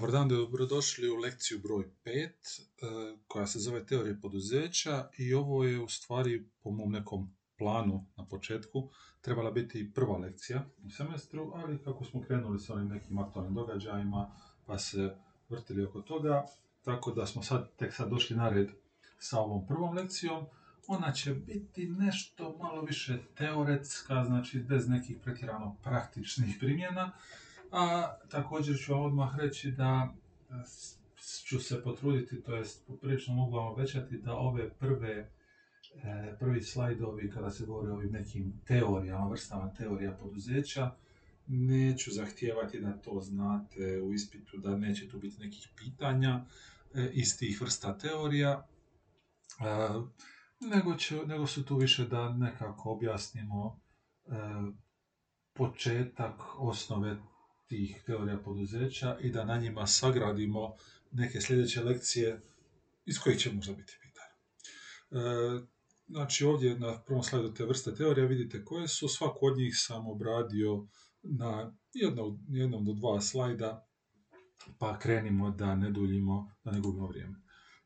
Dobar dan, dobrodošli u lekciju broj 5 e, koja se zove Teorije poduzeća i ovo je u stvari po mom nekom planu na početku trebala biti prva lekcija u semestru, ali kako smo krenuli sa onim nekim aktualnim događajima pa se vrtili oko toga, tako da smo sad tek sad došli na red sa ovom prvom lekcijom. Ona će biti nešto malo više teoretska, znači bez nekih pretjerano praktičnih primjena, a također ću odmah reći da e, ću se potruditi, to jest poprilično mogu vam obećati da ove prve e, prvi slajdovi kada se govori o ovim nekim teorijama, vrstama teorija poduzeća, neću zahtijevati da to znate u ispitu, da neće tu biti nekih pitanja e, iz tih vrsta teorija, nego, će, nego su tu više da nekako objasnimo početak, osnove tih teorija poduzeća i da na njima sagradimo neke sljedeće lekcije iz kojih će možda biti pitanje. E, znači ovdje na prvom slajdu te vrste teorija vidite koje su, svaku od njih sam obradio na jednom, jednom do dva slajda, pa krenimo da ne duljimo, da ne gubimo vrijeme.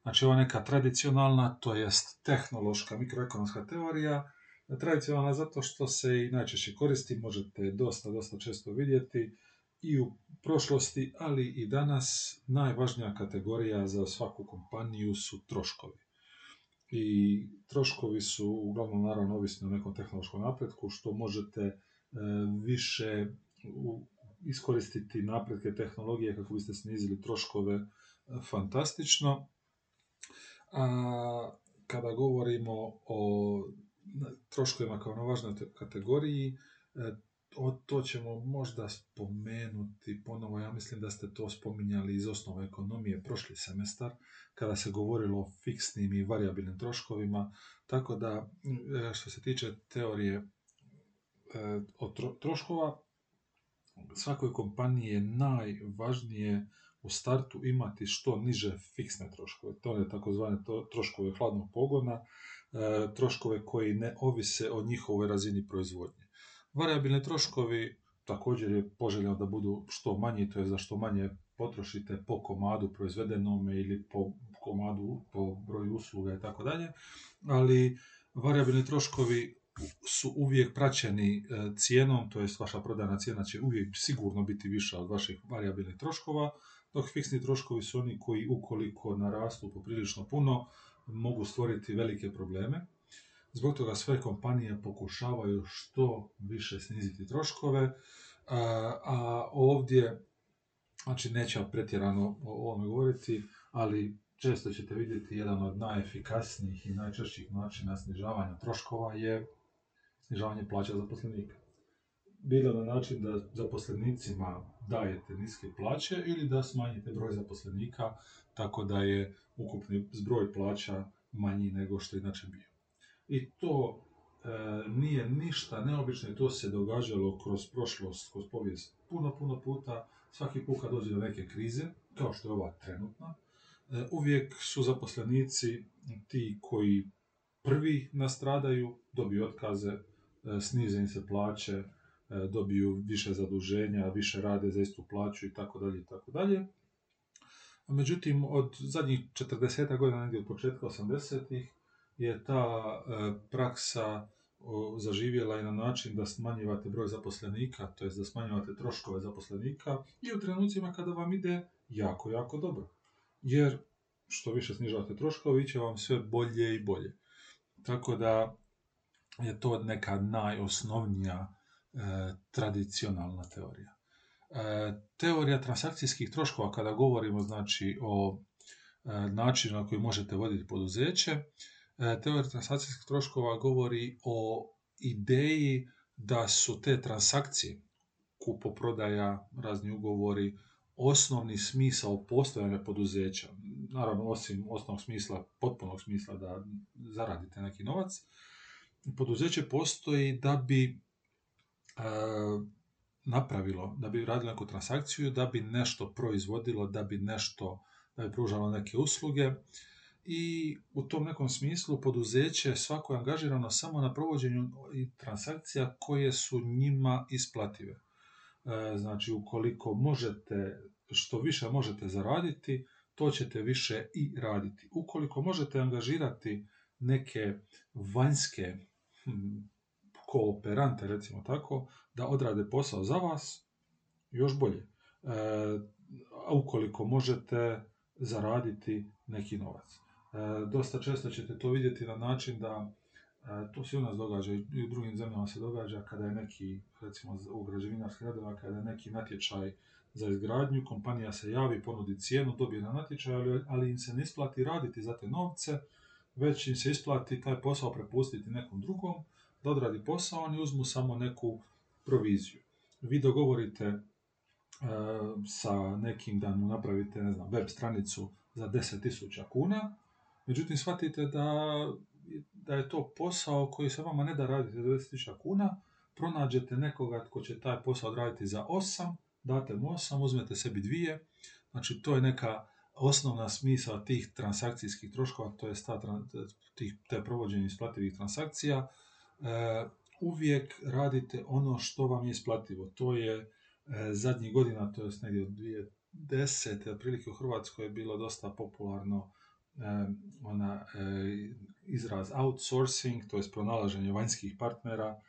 Znači ova neka tradicionalna, to jest tehnološka mikroekonomska teorija, tradicionalna zato što se i najčešće koristi, možete dosta, dosta često vidjeti, i u prošlosti, ali i danas najvažnija kategorija za svaku kompaniju su troškovi. I troškovi su uglavnom naravno ovisni o nekom tehnološkom napretku, što možete e, više iskoristiti napretke tehnologije kako biste snizili troškove e, fantastično. A kada govorimo o troškovima kao na važnoj kategoriji, e, o, to ćemo možda spomenuti ponovo, ja mislim da ste to spominjali iz osnova ekonomije prošli semestar, kada se govorilo o fiksnim i variabilnim troškovima, tako da e, što se tiče teorije e, o troškova, svakoj kompaniji je najvažnije u startu imati što niže fiksne troškove. To je takozvane troškove hladnog pogona, e, troškove koji ne ovise o njihovoj razini proizvodnje. Variabilni troškovi također je poželjno da budu što manji, to je za što manje potrošite po komadu proizvedenome ili po komadu, po broju usluga i tako dalje, ali variabilni troškovi su uvijek praćeni e, cijenom, to jest vaša prodajna cijena će uvijek sigurno biti viša od vaših variabilnih troškova, dok fiksni troškovi su oni koji ukoliko narastu poprilično puno mogu stvoriti velike probleme. Zbog toga sve kompanije pokušavaju što više sniziti troškove, a, ovdje, znači neću pretjerano o ovome govoriti, ali često ćete vidjeti jedan od najefikasnijih i najčešćih načina snižavanja troškova je snižavanje plaća zaposlenika. Bilo na način da zaposlenicima dajete niske plaće ili da smanjite broj zaposlenika tako da je ukupni zbroj plaća manji nego što inače bio i to e, nije ništa neobično i to se događalo kroz prošlost, kroz povijest puno, puno puta. Svaki put kad dođe do neke krize, kao što je ova trenutna, e, uvijek su zaposlenici ti koji prvi nastradaju, dobiju otkaze, e, snize im se plaće, e, dobiju više zaduženja, više rade za istu plaću i tako dalje i tako dalje. Međutim, od zadnjih 40 godina, negdje od početka 80-ih, je ta e, praksa zaživjela i na način da smanjivate broj zaposlenika, to jest da smanjivate troškove zaposlenika i u trenucima kada vam ide jako, jako dobro. Jer što više snižavate troškove, vi će vam sve bolje i bolje. Tako da je to neka najosnovnija e, tradicionalna teorija. E, teorija transakcijskih troškova, kada govorimo znači o e, načinu na koji možete voditi poduzeće, teorija transakcijskih troškova govori o ideji da su te transakcije, kupoprodaja, razni ugovori, osnovni smisao postojanja poduzeća, naravno osim osnovnog smisla, potpunog smisla da zaradite neki novac, poduzeće postoji da bi e, napravilo, da bi radilo neku transakciju, da bi nešto proizvodilo, da bi nešto, da bi pružalo neke usluge, i u tom nekom smislu poduzeće svako je angažirano samo na provođenju transakcija koje su njima isplative. E, znači, ukoliko možete što više možete zaraditi, to ćete više i raditi. Ukoliko možete angažirati neke vanjske hm, kooperante, recimo tako, da odrade posao za vas, još bolje. E, a ukoliko možete zaraditi neki novac. E, dosta često ćete to vidjeti na način da e, to se u nas događa i u drugim zemljama se događa kada je neki, recimo u građevinarskih radova, kada je neki natječaj za izgradnju, kompanija se javi, ponudi cijenu, dobije na natječaj, ali, ali im se ne isplati raditi za te novce, već im se isplati taj posao prepustiti nekom drugom, da odradi posao, oni uzmu samo neku proviziju. Vi dogovorite e, sa nekim da mu napravite, ne znam, web stranicu za 10.000 kuna, međutim shvatite da, da je to posao koji se vama ne da raditi za 10.000 kuna, pronađete nekoga tko će taj posao odraditi za 8, date mu 8, uzmete sebi dvije, znači to je neka osnovna smisla tih transakcijskih troškova, to je ta, tih, te provođenje isplativih transakcija, e, uvijek radite ono što vam je isplativo. To je e, zadnjih godina, to je negdje od 2010. otprilike u Hrvatskoj je bilo dosta popularno ona, izraz outsourcing, to je pronalaženje vanjskih partnera,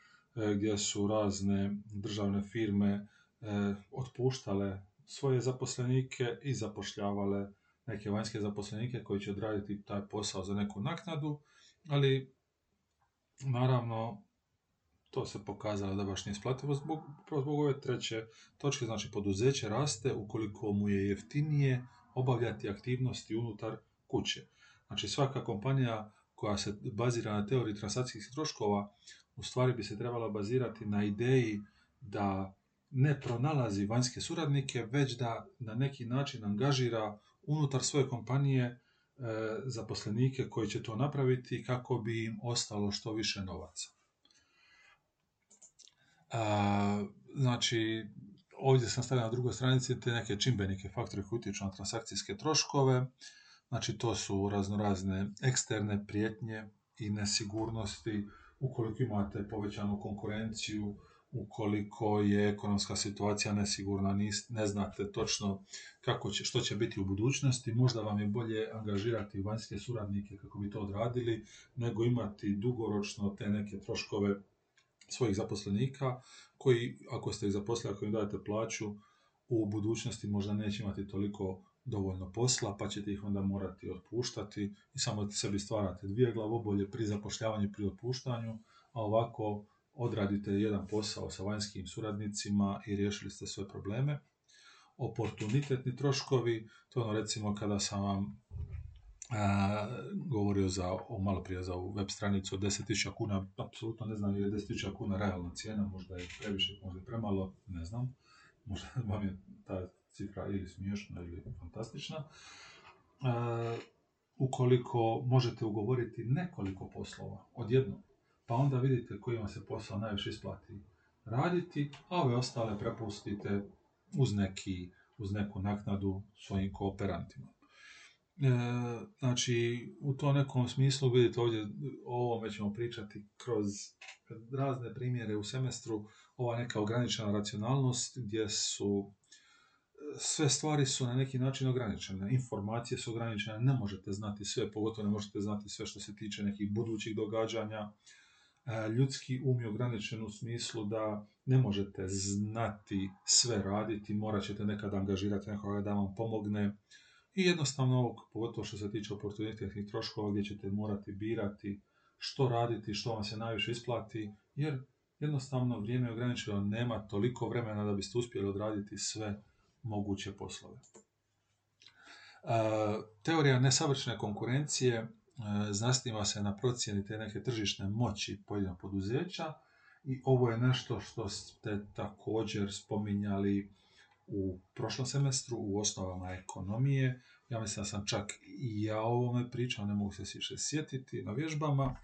gdje su razne državne firme otpuštale svoje zaposlenike i zapošljavale neke vanjske zaposlenike koji će odraditi taj posao za neku naknadu, ali naravno to se pokazalo da baš nije isplativo zbog, zbog ove treće točke, znači poduzeće raste ukoliko mu je jeftinije obavljati aktivnosti unutar kuće. Znači svaka kompanija koja se bazira na teoriji transakcijskih troškova u stvari bi se trebala bazirati na ideji da ne pronalazi vanjske suradnike, već da na neki način angažira unutar svoje kompanije e, zaposlenike koji će to napraviti kako bi im ostalo što više novaca. znači, ovdje sam stavio na drugoj stranici te neke čimbenike, faktore koji utječu na transakcijske troškove. Znači, to su raznorazne eksterne prijetnje i nesigurnosti. Ukoliko imate povećanu konkurenciju, ukoliko je ekonomska situacija nesigurna, ne znate točno kako će, što će biti u budućnosti, možda vam je bolje angažirati vanjske suradnike kako bi to odradili, nego imati dugoročno te neke troškove svojih zaposlenika, koji, ako ste ih zaposlili, ako im dajete plaću, u budućnosti možda neće imati toliko dovoljno posla, pa ćete ih onda morati otpuštati i samo sebi stvarate dvije glavobolje pri zapošljavanju pri otpuštanju, a ovako odradite jedan posao sa vanjskim suradnicima i riješili ste sve probleme. Oportunitetni troškovi, to ono recimo kada sam vam a, govorio za, o, malo prije za ovu web stranicu od 10.000 kuna, apsolutno ne znam je 10.000 kuna realna cijena, možda je previše, možda je premalo, ne znam, možda vam je ta cifra ili smiješna ili fantastična. A, ukoliko možete ugovoriti nekoliko poslova odjednom, pa onda vidite koji vam se posao najviše isplati raditi, a ove ostale prepustite uz, neki, uz neku naknadu svojim kooperantima. E, znači, u to nekom smislu, vidite ovdje, o ovome ćemo pričati kroz razne primjere u semestru, ova neka ograničena racionalnost gdje su sve stvari su na neki način ograničene, informacije su ograničene, ne možete znati sve, pogotovo ne možete znati sve što se tiče nekih budućih događanja, E, ljudski um je ograničen u smislu da ne možete znati sve raditi, morat ćete nekad angažirati nekoga da vam pomogne. I jednostavno, pogotovo što se tiče oportunitetnih troškova gdje ćete morati birati što raditi, što vam se najviše isplati, jer jednostavno vrijeme je ograničeno, nema toliko vremena da biste uspjeli odraditi sve moguće poslove. E, teorija nesavršene konkurencije E, zasniva se na procjeni te neke tržišne moći pojedinog poduzeća i ovo je nešto što ste također spominjali u prošlom semestru u osnovama ekonomije. Ja mislim da sam čak i ja o ovome pričao, ne mogu se više sjetiti na vježbama.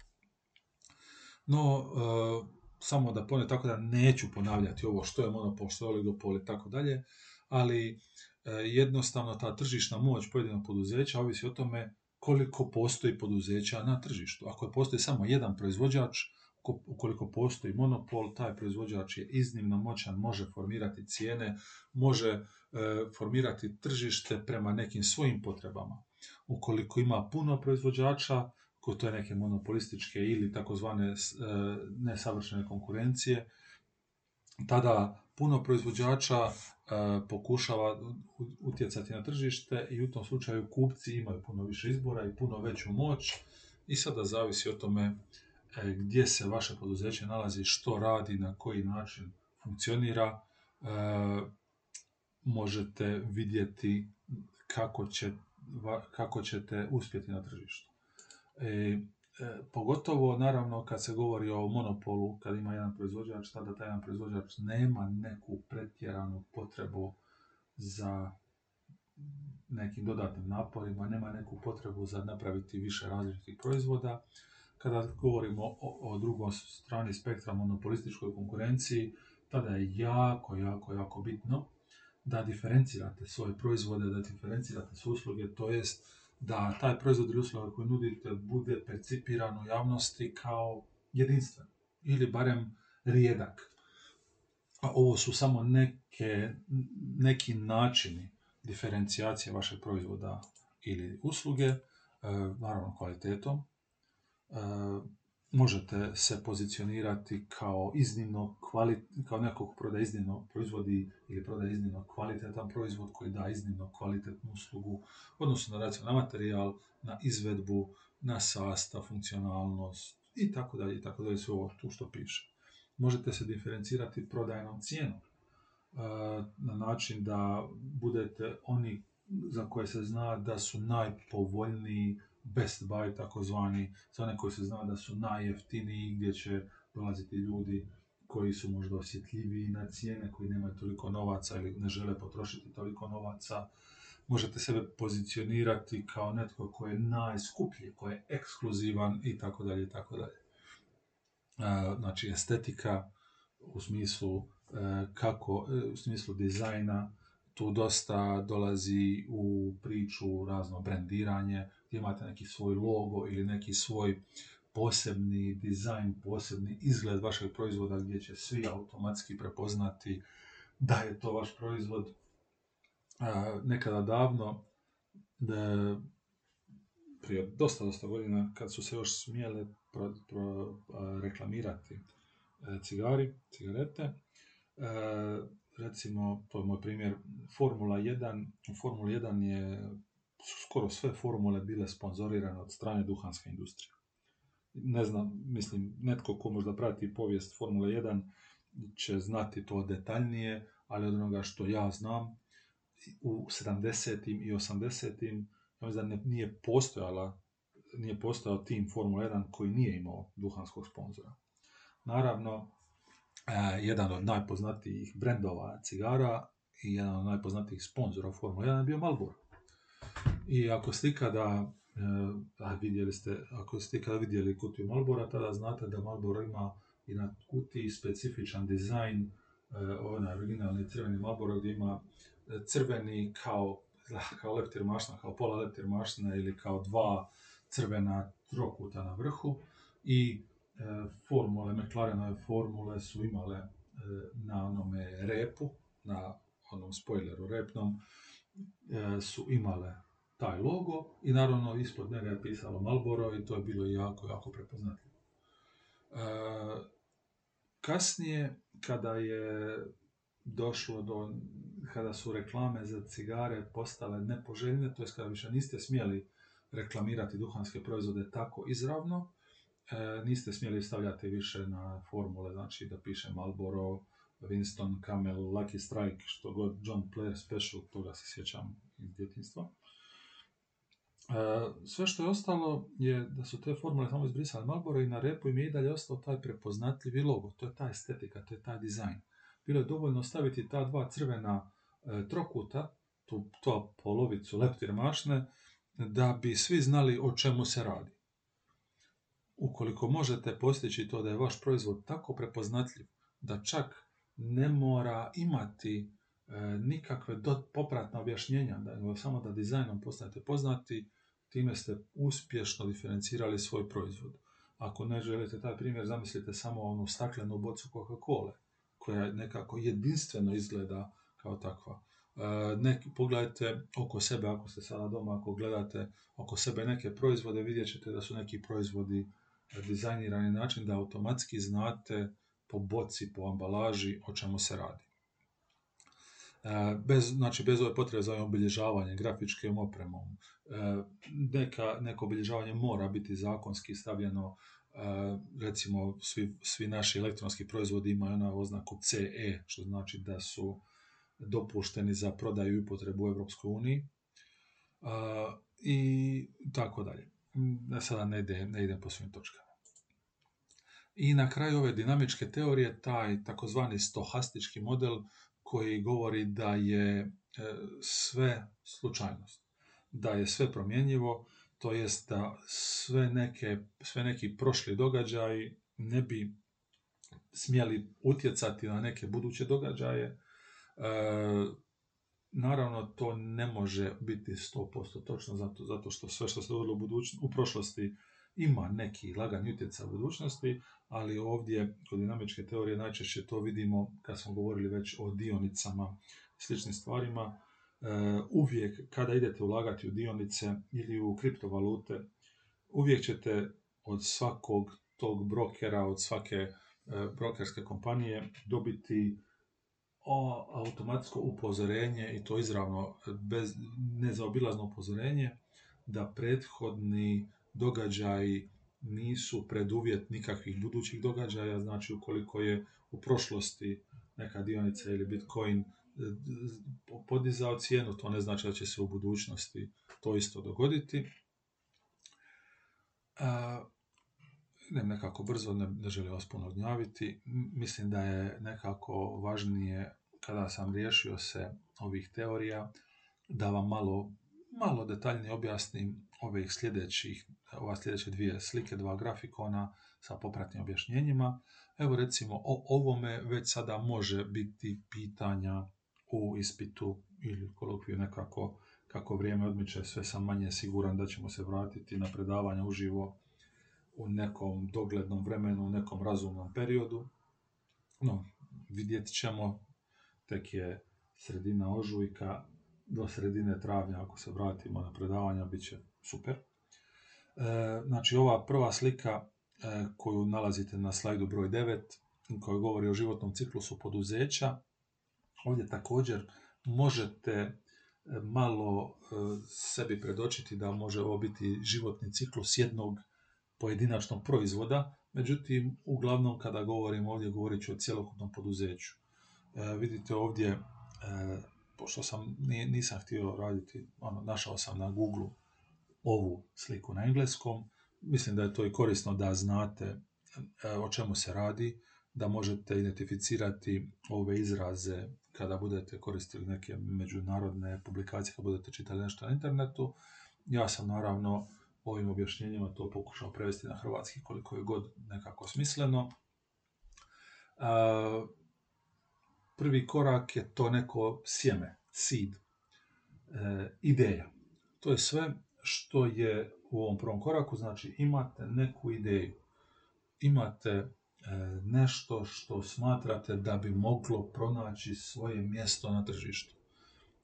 No, e, samo da ponovim tako da neću ponavljati ovo što je monopol, što je oligopol i tako dalje, ali e, jednostavno ta tržišna moć pojedinog poduzeća ovisi o tome koliko postoji poduzeća na tržištu. Ako postoji samo jedan proizvođač, ukoliko postoji monopol, taj proizvođač je iznimno moćan, može formirati cijene, može e, formirati tržište prema nekim svojim potrebama. Ukoliko ima puno proizvođača, ko to je neke monopolističke ili takozvane e, nesavršene konkurencije, tada puno proizvođača pokušava utjecati na tržište i u tom slučaju kupci imaju puno više izbora i puno veću moć i sada zavisi o tome e, gdje se vaše poduzeće nalazi, što radi, na koji način funkcionira, možete vidjeti kako, će, kako ćete uspjeti na tržištu. E, pogotovo, naravno, kad se govori o monopolu, kad ima jedan proizvođač, tada taj jedan proizvođač nema neku pretjeranu potrebu za nekim dodatnim naporima, nema neku potrebu za napraviti više različitih proizvoda. Kada govorimo o, o drugom strani spektra monopolističkoj konkurenciji, tada je jako, jako, jako bitno da diferencirate svoje proizvode, da diferencirate svoje usluge, to jest da taj proizvod ili usluga koju nudite bude percipiran u javnosti kao jedinstven ili barem rijedak. A ovo su samo neke, neki načini diferencijacije vašeg proizvoda ili usluge, e, naravno kvalitetom, e, možete se pozicionirati kao iznimno kvalit, kao nekog proda iznimno proizvodi ili proda iznimno kvalitetan proizvod koji da iznimno kvalitetnu uslugu, odnosno na na materijal, na izvedbu, na sastav, funkcionalnost i tako dalje i tako dalje sve ovo tu što piše. Možete se diferencirati prodajnom cijenom e, na način da budete oni za koje se zna da su najpovoljniji best buy takozvani, za one koji se zna da su najjeftiniji, gdje će dolaziti ljudi koji su možda osjetljiviji na cijene, koji nemaju toliko novaca ili ne žele potrošiti toliko novaca. Možete sebe pozicionirati kao netko koji je najskuplji, koji je ekskluzivan i tako dalje i tako dalje. Znači estetika u smislu e, kako, e, u smislu dizajna, tu dosta dolazi u priču razno brendiranje, gdje imate neki svoj logo ili neki svoj posebni dizajn, posebni izgled vašeg proizvoda gdje će svi automatski prepoznati da je to vaš proizvod. nekada davno, da, prije dosta, dosta godina, kad su se još smjele pro, reklamirati e, cigari, cigarete, e, recimo, to je moj primjer, Formula 1, Formula 1 je skoro sve formule bile sponzorirane od strane duhanske industrije. Ne znam, mislim, netko ko možda prati povijest Formule 1 će znati to detaljnije, ali od onoga što ja znam, u 70. i 80. ja mislim da nije postojala nije postojao tim Formula 1 koji nije imao duhanskog sponzora. Naravno, e, jedan od najpoznatijih brendova cigara i jedan od najpoznatijih sponzora Formula 1 je bio Marlboro. I ako ste ikada a vidjeli ste, ako ste ikada vidjeli kutiju Malbora, tada znate da Malboro ima i na kutiji specifičan dizajn, onaj originalni crveni Malboro gdje ima e, crveni kao, kao leptir mašna, kao pola leptir mašna ili kao dva crvena trokuta na vrhu. I e, formule, McLarenove formule su imale e, na onome repu, na onom spoileru repnom, su imale taj logo i naravno ispod njega je pisalo Malboro i to je bilo jako, jako prepoznatljivo. E, kasnije, kada je došlo do, kada su reklame za cigare postale nepoželjne, to je kada više niste smjeli reklamirati duhanske proizvode tako izravno, e, niste smjeli stavljati više na formule, znači da piše Marlboro, Winston, Camel, Lucky Strike, što god John Player Special, toga se sjećam iz djetinstva. E, sve što je ostalo je da su te formule samo izbrisali Marlboro i na repu im je i dalje ostao taj prepoznatljivi logo. To je ta estetika, to je taj dizajn. Bilo je dovoljno staviti ta dva crvena e, trokuta, tu to polovicu leptir mašne, da bi svi znali o čemu se radi. Ukoliko možete postići to da je vaš proizvod tako prepoznatljiv da čak ne mora imati e, nikakve popratna objašnjenja, da, samo da dizajnom postanete poznati, time ste uspješno diferencirali svoj proizvod. Ako ne želite taj primjer, zamislite samo onu staklenu bocu Coca-Cola, koja nekako jedinstveno izgleda kao takva. E, neki, pogledajte oko sebe, ako ste sada doma, ako gledate oko sebe neke proizvode, vidjet ćete da su neki proizvodi dizajnirani način da automatski znate po boci, po ambalaži o čemu se radi. E, bez, znači, bez ove potrebe za obilježavanje grafičkim opremom. E, neka, neko obilježavanje mora biti zakonski stavljeno recimo svi, svi naši elektronski proizvodi imaju na oznaku CE, što znači da su dopušteni za prodaju i upotrebu u Europskoj uniji i tako dalje. Sada ne idem, ne idem po svim točkama. I na kraju ove dinamičke teorije, taj takozvani stohastički model koji govori da je e, sve slučajnost, da je sve promjenjivo, to jest da sve, neke, sve neki prošli događaji ne bi smjeli utjecati na neke buduće događaje. E, naravno, to ne može biti 100% točno, zato, zato što sve što se dogodilo u, u prošlosti ima neki lagani utjecaj u budućnosti, ali ovdje kod dinamičke teorije najčešće to vidimo kad smo govorili već o dionicama i sličnim stvarima, E, uvijek kada idete ulagati u dionice ili u kriptovalute, uvijek ćete od svakog tog brokera, od svake e, brokerske kompanije dobiti automatsko upozorenje i to izravno bez nezaobilazno upozorenje da prethodni događaji nisu preduvjet nikakvih budućih događaja, znači ukoliko je u prošlosti neka dionica ili Bitcoin podizao cijenu, to ne znači da će se u budućnosti to isto dogoditi. ne nekako brzo, ne, ne želim vas puno gnjaviti. Mislim da je nekako važnije kada sam riješio se ovih teorija da vam malo, malo detaljnije objasnim ovih sljedećih, ova sljedeće dvije slike, dva grafikona sa popratnim objašnjenjima. Evo recimo o ovome već sada može biti pitanja u ispitu ili kolokviju nekako kako vrijeme odmiče, sve sam manje siguran da ćemo se vratiti na predavanje uživo u nekom doglednom vremenu, u nekom razumnom periodu. No, vidjet ćemo, tek je sredina ožujka, do sredine travnja ako se vratimo na predavanja, bit će super. E, znači, ova prva slika e, koju nalazite na slajdu broj 9, koja govori o životnom ciklusu poduzeća, Ovdje također možete e, malo sebi predočiti da može ovo biti životni ciklus jednog pojedinačnog proizvoda, međutim, uglavnom kada govorim ovdje, govorit ću o cjelokupnom poduzeću. Vidite ovdje, pošto sam, nisam htio raditi, ono, našao sam na Google ovu sliku na engleskom, mislim da je to i korisno da znate o čemu se radi, da možete identificirati ove izraze kada budete koristili neke međunarodne publikacije, kada budete čitali nešto na internetu. Ja sam naravno ovim objašnjenjima to pokušao prevesti na hrvatski koliko je god nekako smisleno. Prvi korak je to neko sjeme, seed, e, ideja. To je sve što je u ovom prvom koraku, znači imate neku ideju, imate E, nešto što smatrate da bi moglo pronaći svoje mjesto na tržištu.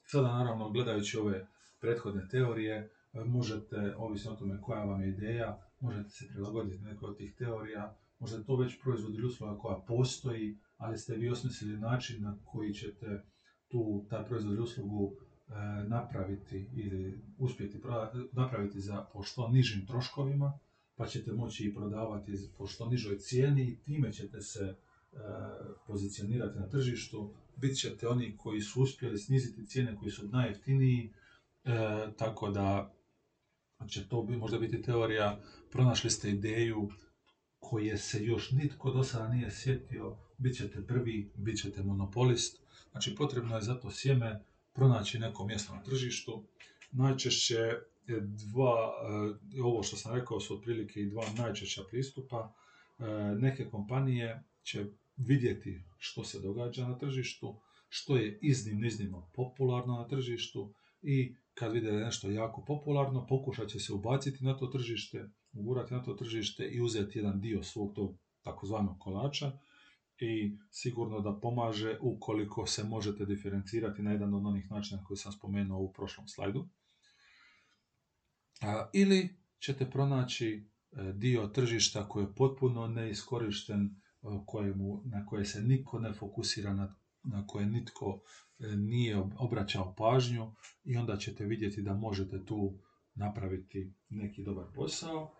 Sada naravno gledajući ove prethodne teorije e, možete, ovisno o tome koja vam je ideja, možete se prilagoditi nekoj od tih teorija, možda to već proizvod ili usluga koja postoji, ali ste vi osmislili način na koji ćete tu, taj proizvod ili uslugu e, napraviti ili uspjeti napraviti za po što nižim troškovima, pa ćete moći i prodavati po što nižoj cijeni i time ćete se e, pozicionirati na tržištu. Bit ćete oni koji su uspjeli sniziti cijene koji su najjeftiniji, e, tako da će to bi, možda biti teorija, pronašli ste ideju koje se još nitko do sada nije sjetio, bit ćete prvi, bit ćete monopolist. Znači potrebno je zato sjeme pronaći neko mjesto na tržištu. Najčešće dva, e, ovo što sam rekao su otprilike i dva najčešća pristupa. E, neke kompanije će vidjeti što se događa na tržištu, što je iznimno, iznimno popularno na tržištu i kad vide da je nešto jako popularno, pokušat će se ubaciti na to tržište ugurati na to tržište i uzeti jedan dio svog tog takozvanog kolača i sigurno da pomaže ukoliko se možete diferencirati na jedan od onih načina koji sam spomenuo u prošlom slajdu. ili ćete pronaći e, dio tržišta koji je potpuno neiskorišten, e, kojemu, na koje se niko ne fokusira, na, koje nitko e, nije obraćao pažnju i onda ćete vidjeti da možete tu napraviti neki dobar posao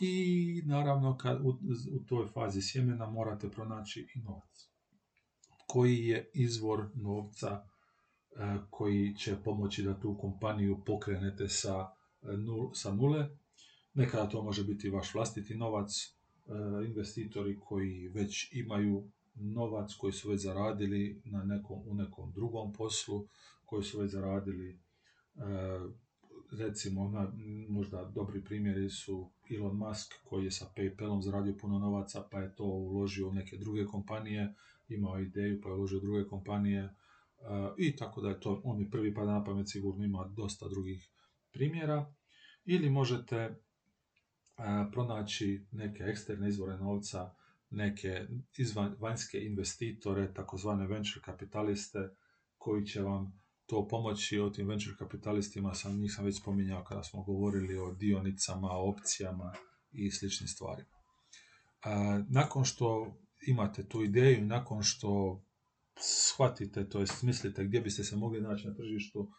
i naravno kad u, u toj fazi sjemena morate pronaći i novac. Koji je izvor novca e, koji će pomoći da tu kompaniju pokrenete sa, e, nul, sa nule. Nekada to može biti vaš vlastiti novac, e, investitori koji već imaju novac, koji su već zaradili na nekom, u nekom drugom poslu, koji su već zaradili recimo, na, možda dobri primjeri su Elon Musk koji je sa PayPalom zaradio puno novaca pa je to uložio u neke druge kompanije, imao ideju pa je uložio u druge kompanije uh, i tako da je to, on mi prvi pada na pamet, sigurno ima dosta drugih primjera. Ili možete uh, pronaći neke eksterne izvore novca, neke izvan, vanjske investitore, takozvane venture kapitaliste, koji će vam to pomoći o tim venture kapitalistima, sam, njih sam već spominjao kada smo govorili o dionicama, opcijama i sličnim stvarima. Nakon što imate tu ideju, nakon što shvatite, to jest mislite gdje biste se mogli naći na tržištu,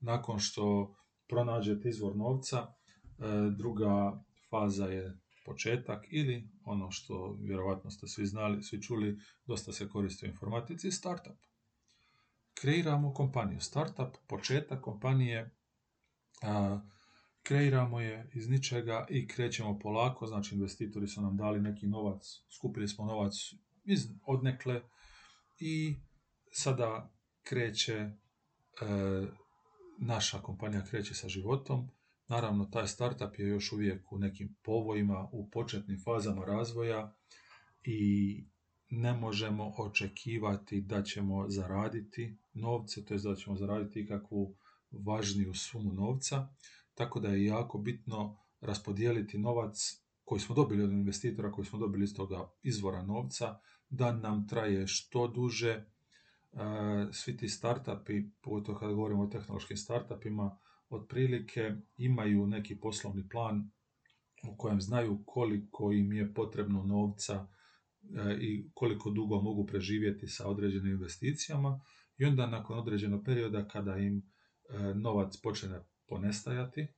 nakon što pronađete izvor novca, e, druga faza je početak ili ono što vjerovatno ste svi znali, svi čuli, dosta se koristi u informatici, startup kreiramo kompaniju. Startup, početak kompanije, kreiramo je iz ničega i krećemo polako, znači investitori su nam dali neki novac, skupili smo novac iz odnekle i sada kreće, e, naša kompanija kreće sa životom. Naravno, taj startup je još uvijek u nekim povojima, u početnim fazama razvoja i ne možemo očekivati da ćemo zaraditi novce, to je da ćemo zaraditi ikakvu važniju sumu novca, tako da je jako bitno raspodijeliti novac koji smo dobili od investitora, koji smo dobili iz toga izvora novca, da nam traje što duže. E, svi ti startupi, pogotovo kada govorimo o tehnološkim startupima, otprilike imaju neki poslovni plan u kojem znaju koliko im je potrebno novca i koliko dugo mogu preživjeti sa određenim investicijama i onda nakon određenog perioda kada im e, novac počne ponestajati,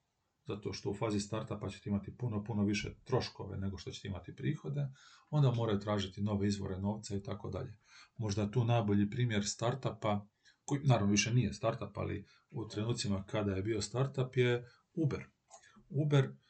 zato što u fazi startupa ćete imati puno, puno više troškove nego što ćete imati prihode, onda moraju tražiti nove izvore novca i tako dalje. Možda tu najbolji primjer startupa, koji naravno više nije startup, ali u trenucima kada je bio startup je Uber. Uber E,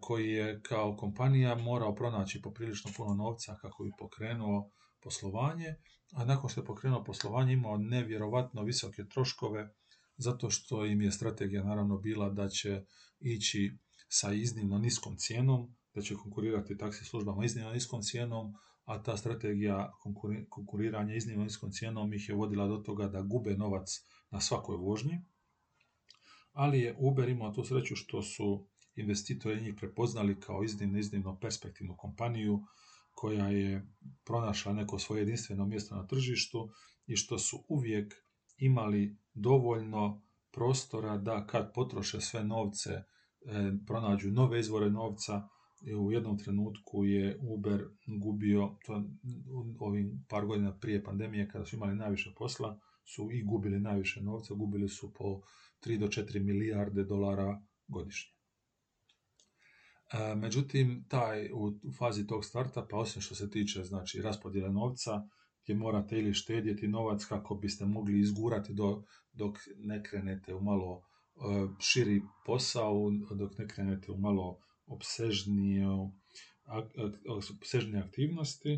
koji je kao kompanija morao pronaći poprilično puno novca kako bi pokrenuo poslovanje, a nakon što je pokrenuo poslovanje imao nevjerovatno visoke troškove zato što im je strategija naravno bila da će ići sa iznimno niskom cijenom, da će konkurirati taksi službama iznimno niskom cijenom, a ta strategija konkuriranja iznimno niskom cijenom ih je vodila do toga da gube novac na svakoj vožnji. Ali je Uber imao tu sreću što su investitori njih prepoznali kao iznimno, iznimno perspektivnu kompaniju koja je pronašla neko svoje jedinstveno mjesto na tržištu i što su uvijek imali dovoljno prostora da kad potroše sve novce e, pronađu nove izvore novca i u jednom trenutku je Uber gubio to ovim par godina prije pandemije kada su imali najviše posla su i gubili najviše novca, gubili su po 3 do 4 milijarde dolara godišnje. Međutim, taj u fazi tog startupa, osim što se tiče znači, raspodjele novca, gdje morate ili štedjeti novac kako biste mogli izgurati do, dok ne krenete u malo e, širi posao, dok ne krenete u malo obsežnije, obsežnije aktivnosti,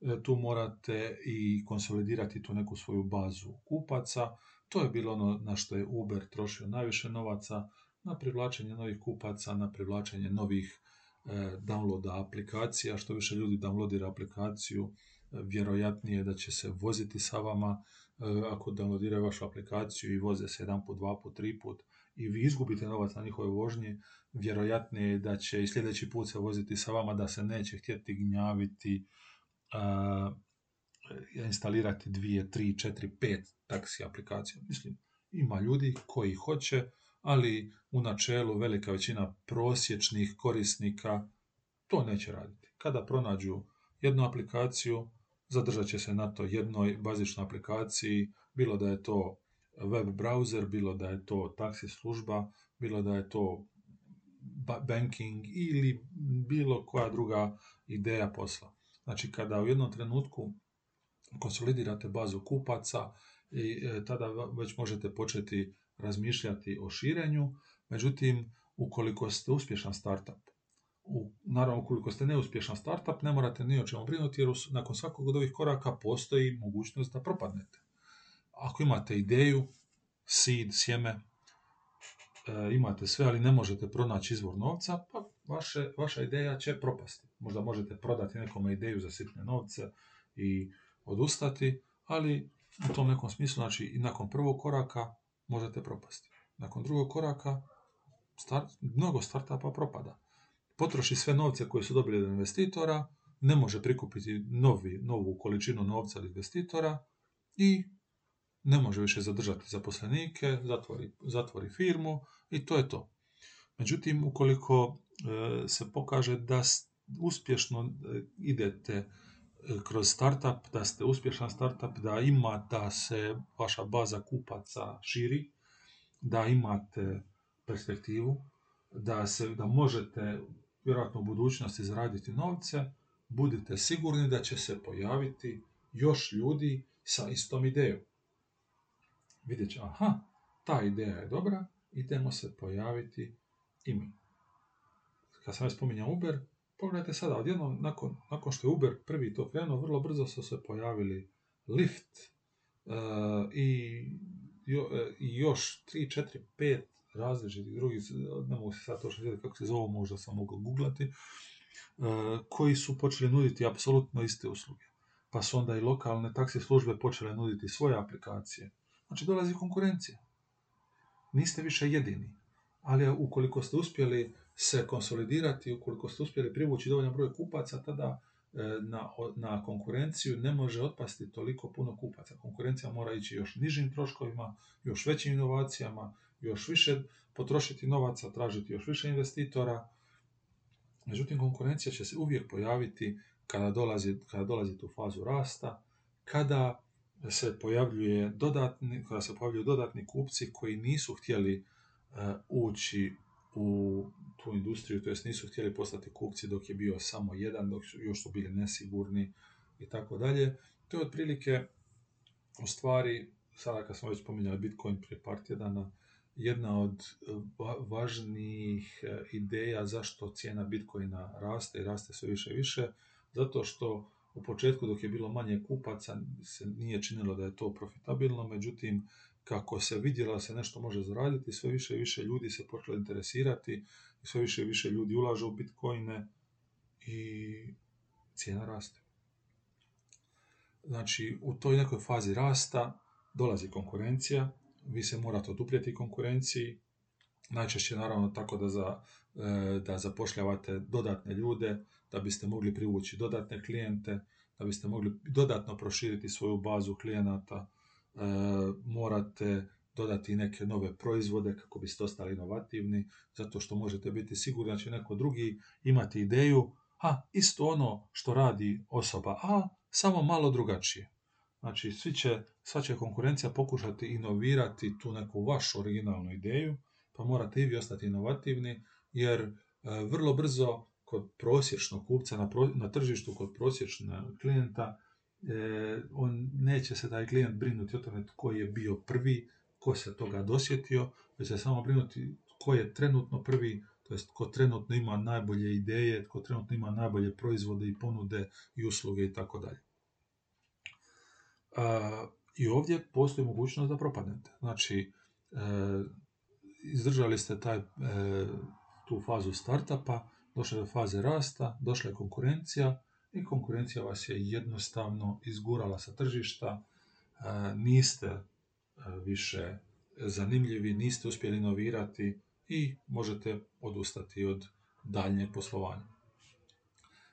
e, tu morate i konsolidirati tu neku svoju bazu kupaca. To je bilo ono na što je Uber trošio najviše novaca, na privlačenje novih kupaca, na privlačenje novih e, downloada aplikacija. Što više ljudi downloadira aplikaciju, e, vjerojatnije da će se voziti sa vama. E, ako downloadiraju vašu aplikaciju i voze se jedan put, dva put, tri put i vi izgubite novac na njihovoj vožnji, vjerojatnije je da će i sljedeći put se voziti sa vama, da se neće htjeti gnjaviti, uh, instalirati dvije, tri, četiri, pet taksi aplikacija. Mislim, ima ljudi koji hoće, ali u načelu velika većina prosječnih korisnika to neće raditi. Kada pronađu jednu aplikaciju, zadržat će se na to jednoj bazičnoj aplikaciji, bilo da je to web browser, bilo da je to taksi služba, bilo da je to banking ili bilo koja druga ideja posla. Znači kada u jednom trenutku konsolidirate bazu kupaca i e, tada već možete početi razmišljati o širenju, međutim ukoliko ste uspješan startup, u, naravno ukoliko ste neuspješan startup ne morate ni o čemu brinuti jer nakon svakog od ovih koraka postoji mogućnost da propadnete. Ako imate ideju, seed, sjeme, e, imate sve, ali ne možete pronaći izvor novca, pa vaše, vaša ideja će propasti. Možda možete prodati nekome ideju za sitne novce i odustati, ali u tom nekom smislu, znači i nakon prvog koraka možete propasti. Nakon drugog koraka start, mnogo startupa propada. Potroši sve novce koje su dobili od investitora, ne može prikupiti novi, novu količinu novca od investitora i ne može više zadržati zaposlenike, zatvori, zatvori firmu i to je to. Međutim, ukoliko e, se pokaže da uspješno e, idete kroz startup, da ste uspješan startup, da ima da se vaša baza kupaca širi, da imate perspektivu, da, se, da možete vjerojatno u budućnosti zaraditi novce, budite sigurni da će se pojaviti još ljudi sa istom idejom vidjet će, aha, ta ideja je dobra, idemo se pojaviti i mi. Kad sam već spominjao Uber, pogledajte sada, odjednom, nakon, nakon što je Uber prvi to krenuo, vrlo brzo su se pojavili Lyft uh, i, jo, uh, i još 3, 4, 5 različitih drugih, ne mogu se sad točno vidjeti kako se zovu, možda sam mogao googlati, uh, koji su počeli nuditi apsolutno iste usluge. Pa su onda i lokalne taksi službe počele nuditi svoje aplikacije Znači dolazi konkurencija. Niste više jedini. Ali ukoliko ste uspjeli se konsolidirati, ukoliko ste uspjeli privući dovoljan broj kupaca, tada e, na, na konkurenciju ne može otpasti toliko puno kupaca. Konkurencija mora ići još nižim troškovima, još većim inovacijama, još više potrošiti novaca, tražiti još više investitora. Međutim, konkurencija će se uvijek pojaviti kada dolazi, kada dolazi u fazu rasta, kada se pojavljuje dodatni, kada se pojavljuju dodatni kupci koji nisu htjeli uh, ući u tu industriju, to jest nisu htjeli postati kupci dok je bio samo jedan, dok su, još su bili nesigurni i tako dalje. To je otprilike u stvari, sada kad smo već spominjali Bitcoin prije par tjedana, jedna od važnijih e, ideja zašto cijena Bitcoina raste i raste sve više i više, zato što u početku dok je bilo manje kupaca se nije činilo da je to profitabilno, međutim kako se vidjelo da se nešto može zaraditi, sve više i više ljudi se počelo interesirati sve više i više ljudi ulažu u bitcoine i cijena raste. Znači, u toj nekoj fazi rasta dolazi konkurencija, vi se morate oduprijeti konkurenciji, najčešće naravno tako da, za, e, da zapošljavate dodatne ljude, da biste mogli privući dodatne klijente, da biste mogli dodatno proširiti svoju bazu klijenata, morate dodati neke nove proizvode kako biste ostali inovativni, zato što možete biti sigurni da će neko drugi imati ideju, a isto ono što radi osoba A, samo malo drugačije. Znači, svi će, sva će konkurencija pokušati inovirati tu neku vašu originalnu ideju, pa morate i vi ostati inovativni, jer e, vrlo brzo kod prosječnog kupca na, na tržištu, kod prosječnog klijenta, e, on neće se taj klijent brinuti o tome tko je bio prvi, ko se toga dosjetio, već će samo brinuti ko je trenutno prvi, to jest ko trenutno ima najbolje ideje, ko trenutno ima najbolje proizvode i ponude i usluge i tako dalje. I ovdje postoji mogućnost da propadnete. Znači, e, izdržali ste taj, e, tu fazu startupa, došlo je do faze rasta, došla je konkurencija i konkurencija vas je jednostavno izgurala sa tržišta, e, niste e, više zanimljivi, niste uspjeli inovirati i možete odustati od daljnjeg poslovanja.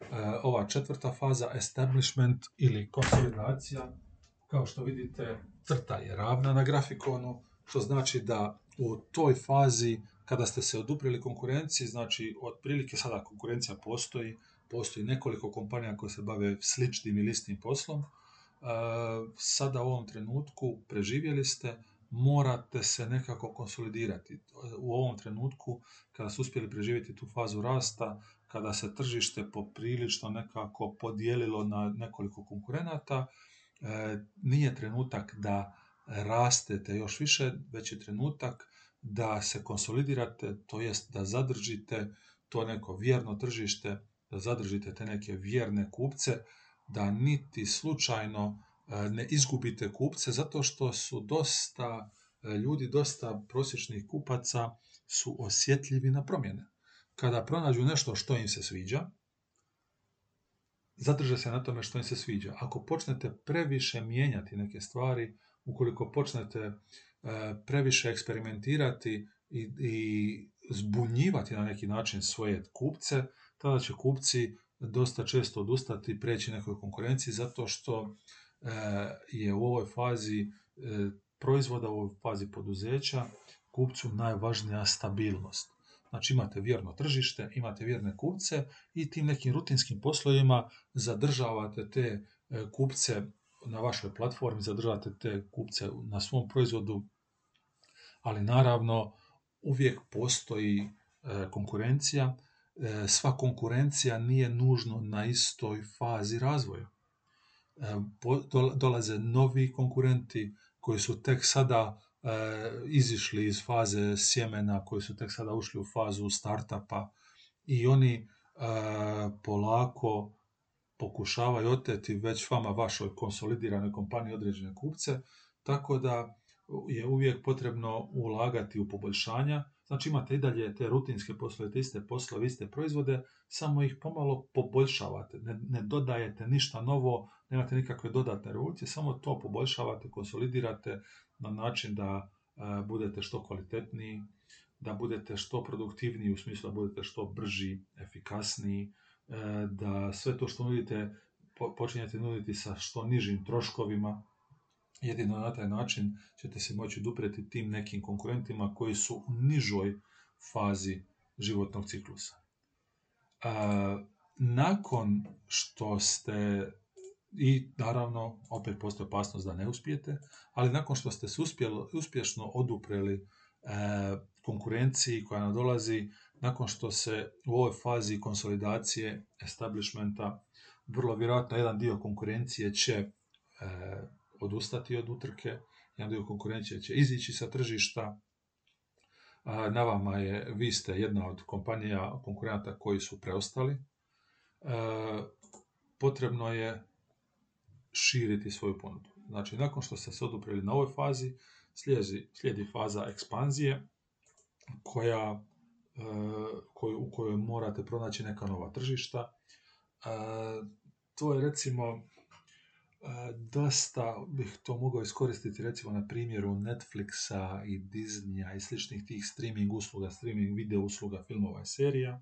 E, ova četvrta faza, establishment ili konsolidacija, kao što vidite, crta je ravna na grafikonu, što znači da u toj fazi kada ste se oduprili konkurenciji, znači otprilike sada konkurencija postoji, postoji nekoliko kompanija koje se bave sličnim ili istim poslom, e, sada u ovom trenutku preživjeli ste, morate se nekako konsolidirati. U ovom trenutku, kada ste uspjeli preživjeti tu fazu rasta, kada se tržište poprilično nekako podijelilo na nekoliko konkurenata, e, nije trenutak da rastete još više, već je trenutak da se konsolidirate, to jest da zadržite to neko vjerno tržište, da zadržite te neke vjerne kupce, da niti slučajno e, ne izgubite kupce, zato što su dosta e, ljudi, dosta prosječnih kupaca su osjetljivi na promjene. Kada pronađu nešto što im se sviđa, zadrže se na tome što im se sviđa. Ako počnete previše mijenjati neke stvari, ukoliko počnete e, previše eksperimentirati i, i zbunjivati na neki način svoje kupce, tada će kupci dosta često odustati i preći nekoj konkurenciji zato što e, je u ovoj fazi e, proizvoda, u ovoj fazi poduzeća kupcu najvažnija stabilnost. Znači imate vjerno tržište, imate vjerne kupce i tim nekim rutinskim poslovima zadržavate te kupce na vašoj platformi, zadržavate te kupce na svom proizvodu, ali naravno uvijek postoji e, konkurencija. E, sva konkurencija nije nužno na istoj fazi razvoja. E, dolaze novi konkurenti koji su tek sada izišli iz faze sjemena, koji su tek sada ušli u fazu startupa i oni polako pokušavaju oteti već vama vašoj konsolidiranoj kompaniji određene kupce, tako da je uvijek potrebno ulagati u poboljšanja. Znači imate i dalje te rutinske poslove, te iste poslove, iste proizvode, samo ih pomalo poboljšavate. Ne, ne dodajete ništa novo, nemate nikakve dodatne revolucije, samo to poboljšavate, konsolidirate na način da e, budete što kvalitetniji, da budete što produktivniji u smislu da budete što brži, efikasniji, E, da sve to što nudite počinjete nuditi sa što nižim troškovima. Jedino na taj način ćete se moći dupreti tim nekim konkurentima koji su u nižoj fazi životnog ciklusa. E, nakon što ste i naravno opet postoji opasnost da ne uspijete, ali nakon što ste se uspješno odupreli e, konkurenciji koja nadolazi, nakon što se u ovoj fazi konsolidacije establishmenta vrlo vjerojatno jedan dio konkurencije će e, odustati od utrke, jedan dio konkurencije će izići sa tržišta, na vama je, vi ste jedna od kompanija konkurenata koji su preostali. E, potrebno je širiti svoju ponudu. Znači, nakon što ste se odupreli na ovoj fazi, slijedi, faza ekspanzije, koja koju, u kojoj morate pronaći neka nova tržišta. To je recimo dosta bih to mogao iskoristiti recimo na primjeru Netflixa i Disneya i sličnih tih streaming usluga, streaming video usluga, filmova i serija,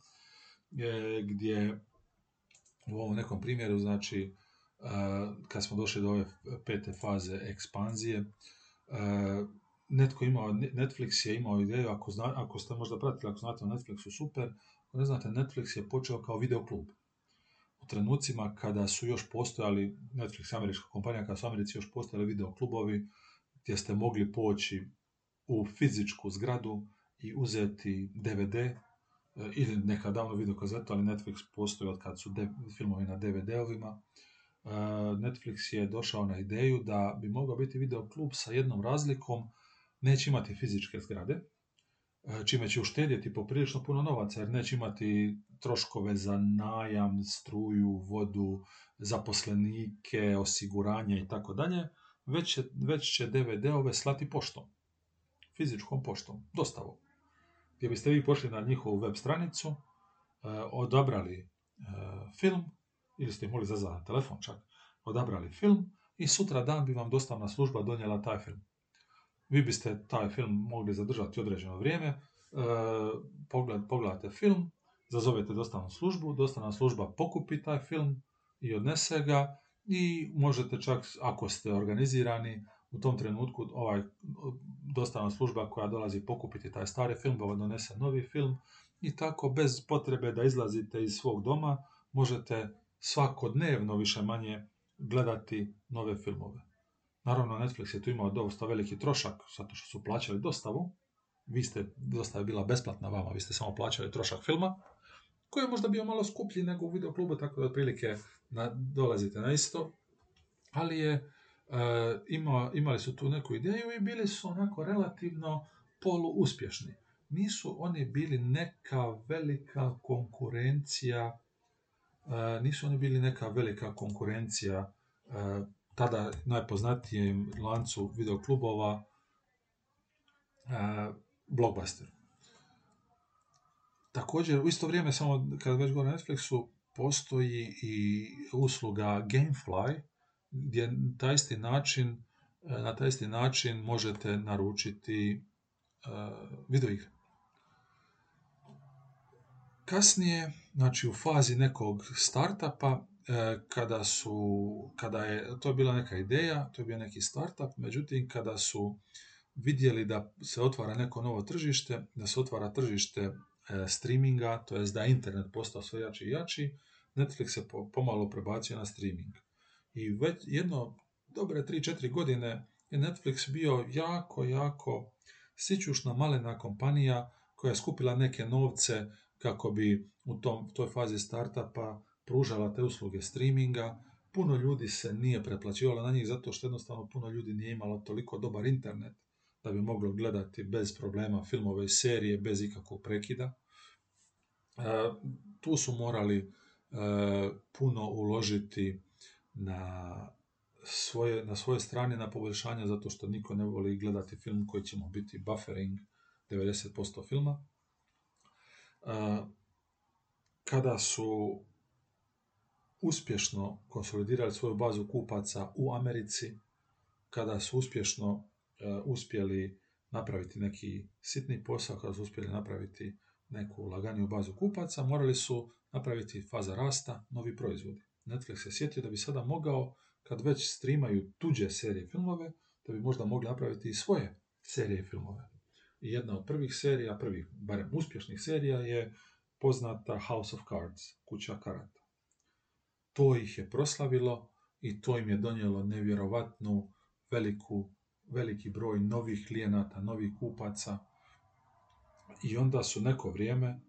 e, gdje u ovom nekom primjeru, znači, kad smo došli do ove pete faze ekspanzije, netko imao, Netflix je imao ideju, ako, zna, ako ste možda pratili, ako znate o Netflixu, super, ne znate, Netflix je počeo kao videoklub. U trenucima kada su još postojali, Netflix američka kompanija, kada su Americi još postojali videoklubovi, gdje ste mogli poći u fizičku zgradu i uzeti DVD e, ili neka davno videokazeta, ali Netflix postoji od kad su filmovi na DVD-ovima. E, Netflix je došao na ideju da bi mogao biti videoklub sa jednom razlikom, neće imati fizičke zgrade, čime će uštedjeti poprilično puno novaca, jer neće imati troškove za najam, struju, vodu, zaposlenike, osiguranje i tako dalje, već će, već će DVD-ove slati poštom, fizičkom poštom, dostavom. Gdje biste vi pošli na njihovu web stranicu, e, odabrali e, film, ili ste mogli zazvati telefon čak, odabrali film i sutra dan bi vam dostavna služba donijela taj film. Vi biste taj film mogli zadržati određeno vrijeme, e, pogled, pogledate film, zazovete dostavnu službu, dostavna služba pokupi taj film i odnese ga i možete čak, ako ste organizirani, u tom trenutku ovaj dostavna služba koja dolazi pokupiti taj stari film, vam donese novi film i tako bez potrebe da izlazite iz svog doma možete svakodnevno više manje gledati nove filmove. Naravno, Netflix je tu imao dosta veliki trošak, zato što su plaćali dostavu. Vi ste, dostava je bila besplatna vama, vi ste samo plaćali trošak filma, koji je možda bio malo skuplji nego u videoklubu, tako da otprilike na, dolazite na isto. Ali je, e, ima, imali su tu neku ideju i bili su onako relativno poluuspješni. Nisu oni bili neka velika konkurencija, e, nisu oni bili neka velika konkurencija e, tada najpoznatijem lancu videoklubova uh, Blockbuster. Također, u isto vrijeme, samo kad već govorim o Netflixu, postoji i usluga Gamefly, gdje taj isti način, na taj isti način možete naručiti uh, videoigre. Kasnije, znači u fazi nekog startupa, E, kada su, kada je, to je bila neka ideja, to je bio neki startup, međutim kada su vidjeli da se otvara neko novo tržište, da se otvara tržište e, streaminga, to jest da je internet postao sve jači i jači, Netflix se pomalo prebacio na streaming. I već jedno dobre 3-4 godine je Netflix bio jako, jako sićušna malena kompanija koja je skupila neke novce kako bi u tom, toj fazi startupa pružala te usluge streaminga, puno ljudi se nije preplaćivalo na njih zato što jednostavno puno ljudi nije imalo toliko dobar internet da bi moglo gledati bez problema filmove i serije, bez ikakvog prekida. E, tu su morali e, puno uložiti na svoje, na svoje strane na poboljšanje zato što niko ne voli gledati film koji će mu biti buffering 90% filma. E, kada su uspješno konsolidirali svoju bazu kupaca u Americi, kada su uspješno uh, uspjeli napraviti neki sitni posao, kada su uspjeli napraviti neku laganiju bazu kupaca, morali su napraviti faza rasta, novi proizvodi. Netflix se sjetio da bi sada mogao, kad već streamaju tuđe serije filmove, da bi možda mogli napraviti i svoje serije filmove. I jedna od prvih serija, prvih, barem uspješnih serija je poznata House of Cards, kuća karata to ih je proslavilo i to im je donijelo nevjerovatnu veliku, veliki broj novih klijenata, novih kupaca. I onda su neko vrijeme e,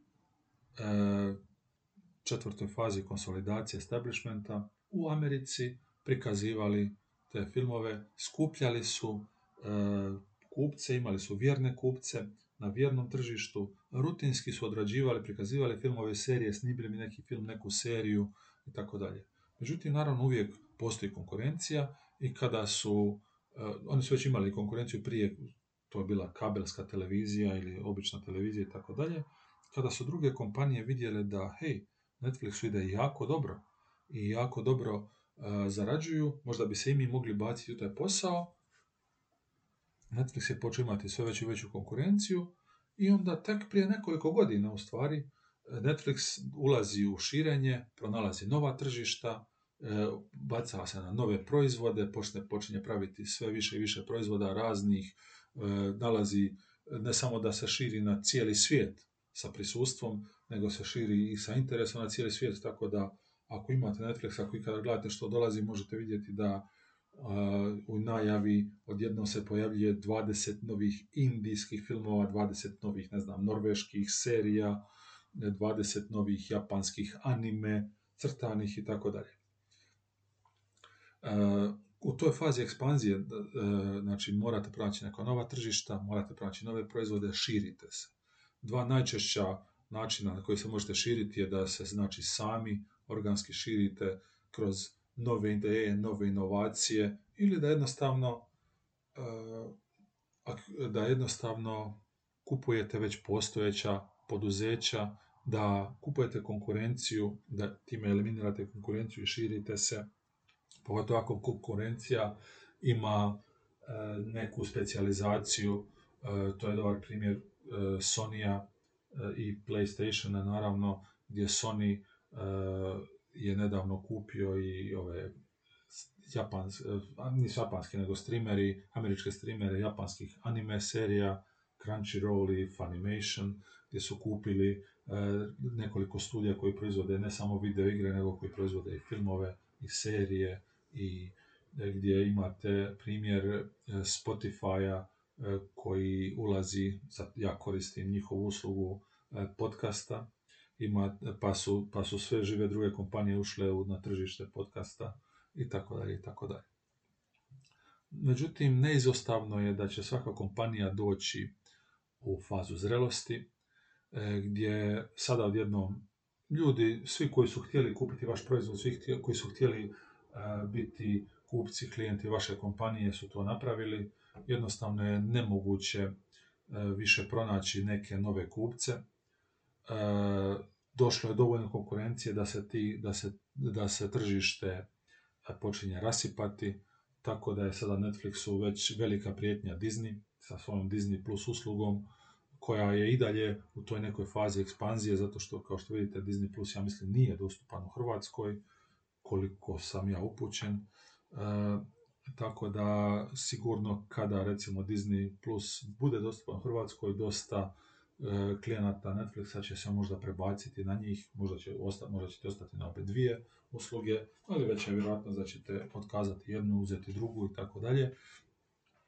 četvrtoj fazi konsolidacije establishmenta u Americi prikazivali te filmove, skupljali su e, kupce, imali su vjerne kupce na vjernom tržištu, rutinski su odrađivali, prikazivali filmove serije, snimili mi neki film, neku seriju, i tako dalje. Međutim, naravno uvijek postoji konkurencija i kada su, uh, oni su već imali konkurenciju prije, to je bila kabelska televizija ili obična televizija i tako dalje, kada su druge kompanije vidjele da, hej, Netflix ide jako dobro i jako dobro uh, zarađuju, možda bi se i mi mogli baciti u taj posao, Netflix je počeo imati sve veću i veću konkurenciju i onda tek prije nekoliko godina u stvari Netflix ulazi u širenje, pronalazi nova tržišta, e, baca se na nove proizvode, počne, počinje praviti sve više i više proizvoda raznih, e, nalazi ne samo da se širi na cijeli svijet sa prisustvom, nego se širi i sa interesom na cijeli svijet, tako da ako imate Netflix, ako ikada gledate što dolazi, možete vidjeti da u najavi odjednom se pojavljuje 20 novih indijskih filmova, 20 novih, ne znam, norveških serija, 20 novih japanskih anime, crtanih i tako dalje. E, u toj fazi ekspanzije, e, znači morate pronaći neka nova tržišta, morate pronaći nove proizvode, širite se. Dva najčešća načina na koji se možete širiti je da se znači sami organski širite kroz nove ideje, nove inovacije ili da jednostavno e, da jednostavno kupujete već postojeća poduzeća da kupujete konkurenciju, da time eliminirate konkurenciju i širite se, pogotovo ako konkurencija ima neku specijalizaciju. To je dobar primjer Sonija i PlayStationa, naravno, gdje Sony je nedavno kupio i ove japans, nisu japanski, nego streameri, američke streamere japanskih anime serija, Crunchyroll i Funimation, gdje su kupili e, nekoliko studija koji proizvode ne samo video igre, nego koji proizvode i filmove i serije i e, gdje imate primjer e, Spotify-a koji ulazi, ja koristim njihovu uslugu podcasta, ima, pa, su, pa su sve žive druge kompanije ušle na tržište podcasta i tako dalje i tako dalje. Međutim, neizostavno je da će svaka kompanija doći u fazu zrelosti, e, gdje sada odjednom ljudi, svi koji su htjeli kupiti vaš proizvod, svi koji su htjeli e, biti kupci, klijenti vaše kompanije su to napravili. Jednostavno je nemoguće e, više pronaći neke nove kupce. Došlo je dovoljno konkurencije da se, ti, da se, da se tržište počinje rasipati, tako da je sada Netflixu već velika prijetnja Disney sa svojom Disney Plus uslugom, koja je i dalje u toj nekoj fazi ekspanzije, zato što, kao što vidite, Disney Plus, ja mislim, nije dostupan u Hrvatskoj, koliko sam ja upućen. E, tako da, sigurno, kada, recimo, Disney Plus bude dostupan u Hrvatskoj, dosta e, klijenata Netflixa će se možda prebaciti na njih, možda, će osta, možda ćete ostati na obe dvije usluge, ali već je vjerojatno da ćete otkazati jednu, uzeti drugu i tako dalje.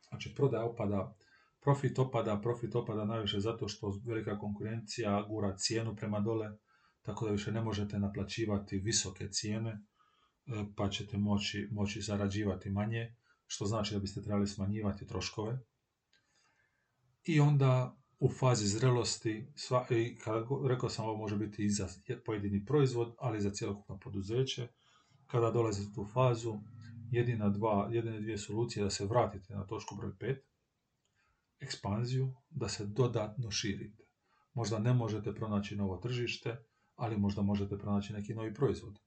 Znači, prodaja opada Profit opada, profit opada najviše zato što velika konkurencija gura cijenu prema dole, tako da više ne možete naplaćivati visoke cijene, e, pa ćete moći, moći zarađivati manje, što znači da biste trebali smanjivati troškove. I onda u fazi zrelosti, sva, i kada rekao sam ovo može biti i za pojedini proizvod, ali i za cjelokupno poduzeće, kada dolazite u tu fazu, jedina dva, jedine dvije solucije da se vratite na točku broj 5, ekspanziju, da se dodatno širite. Možda ne možete pronaći novo tržište, ali možda možete pronaći neki novi proizvod.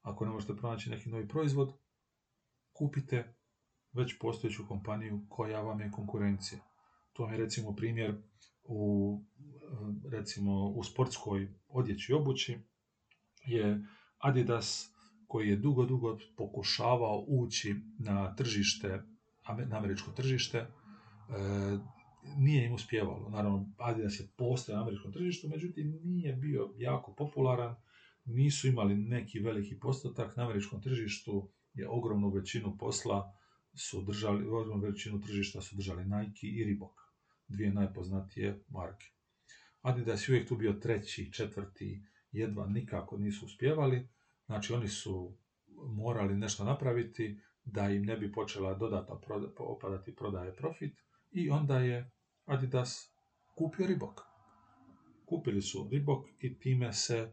Ako ne možete pronaći neki novi proizvod, kupite već postojeću kompaniju koja vam je konkurencija. To je recimo primjer u, recimo, u sportskoj odjeći i obući je Adidas koji je dugo, dugo pokušavao ući na tržište, na američko tržište, e, nije im uspjevalo. Naravno, Adidas je postao na američkom tržištu, međutim nije bio jako popularan, nisu imali neki veliki postotak. Na američkom tržištu je ogromnu većinu posla su držali, ogromnu većinu tržišta su držali Nike i Reebok, dvije najpoznatije marke. Adidas je uvijek tu bio treći, četvrti, jedva nikako nisu uspjevali, znači oni su morali nešto napraviti da im ne bi počela dodatno opadati prodaje profit i onda je Adidas kupio Reebok. Kupili su Reebok i time se e,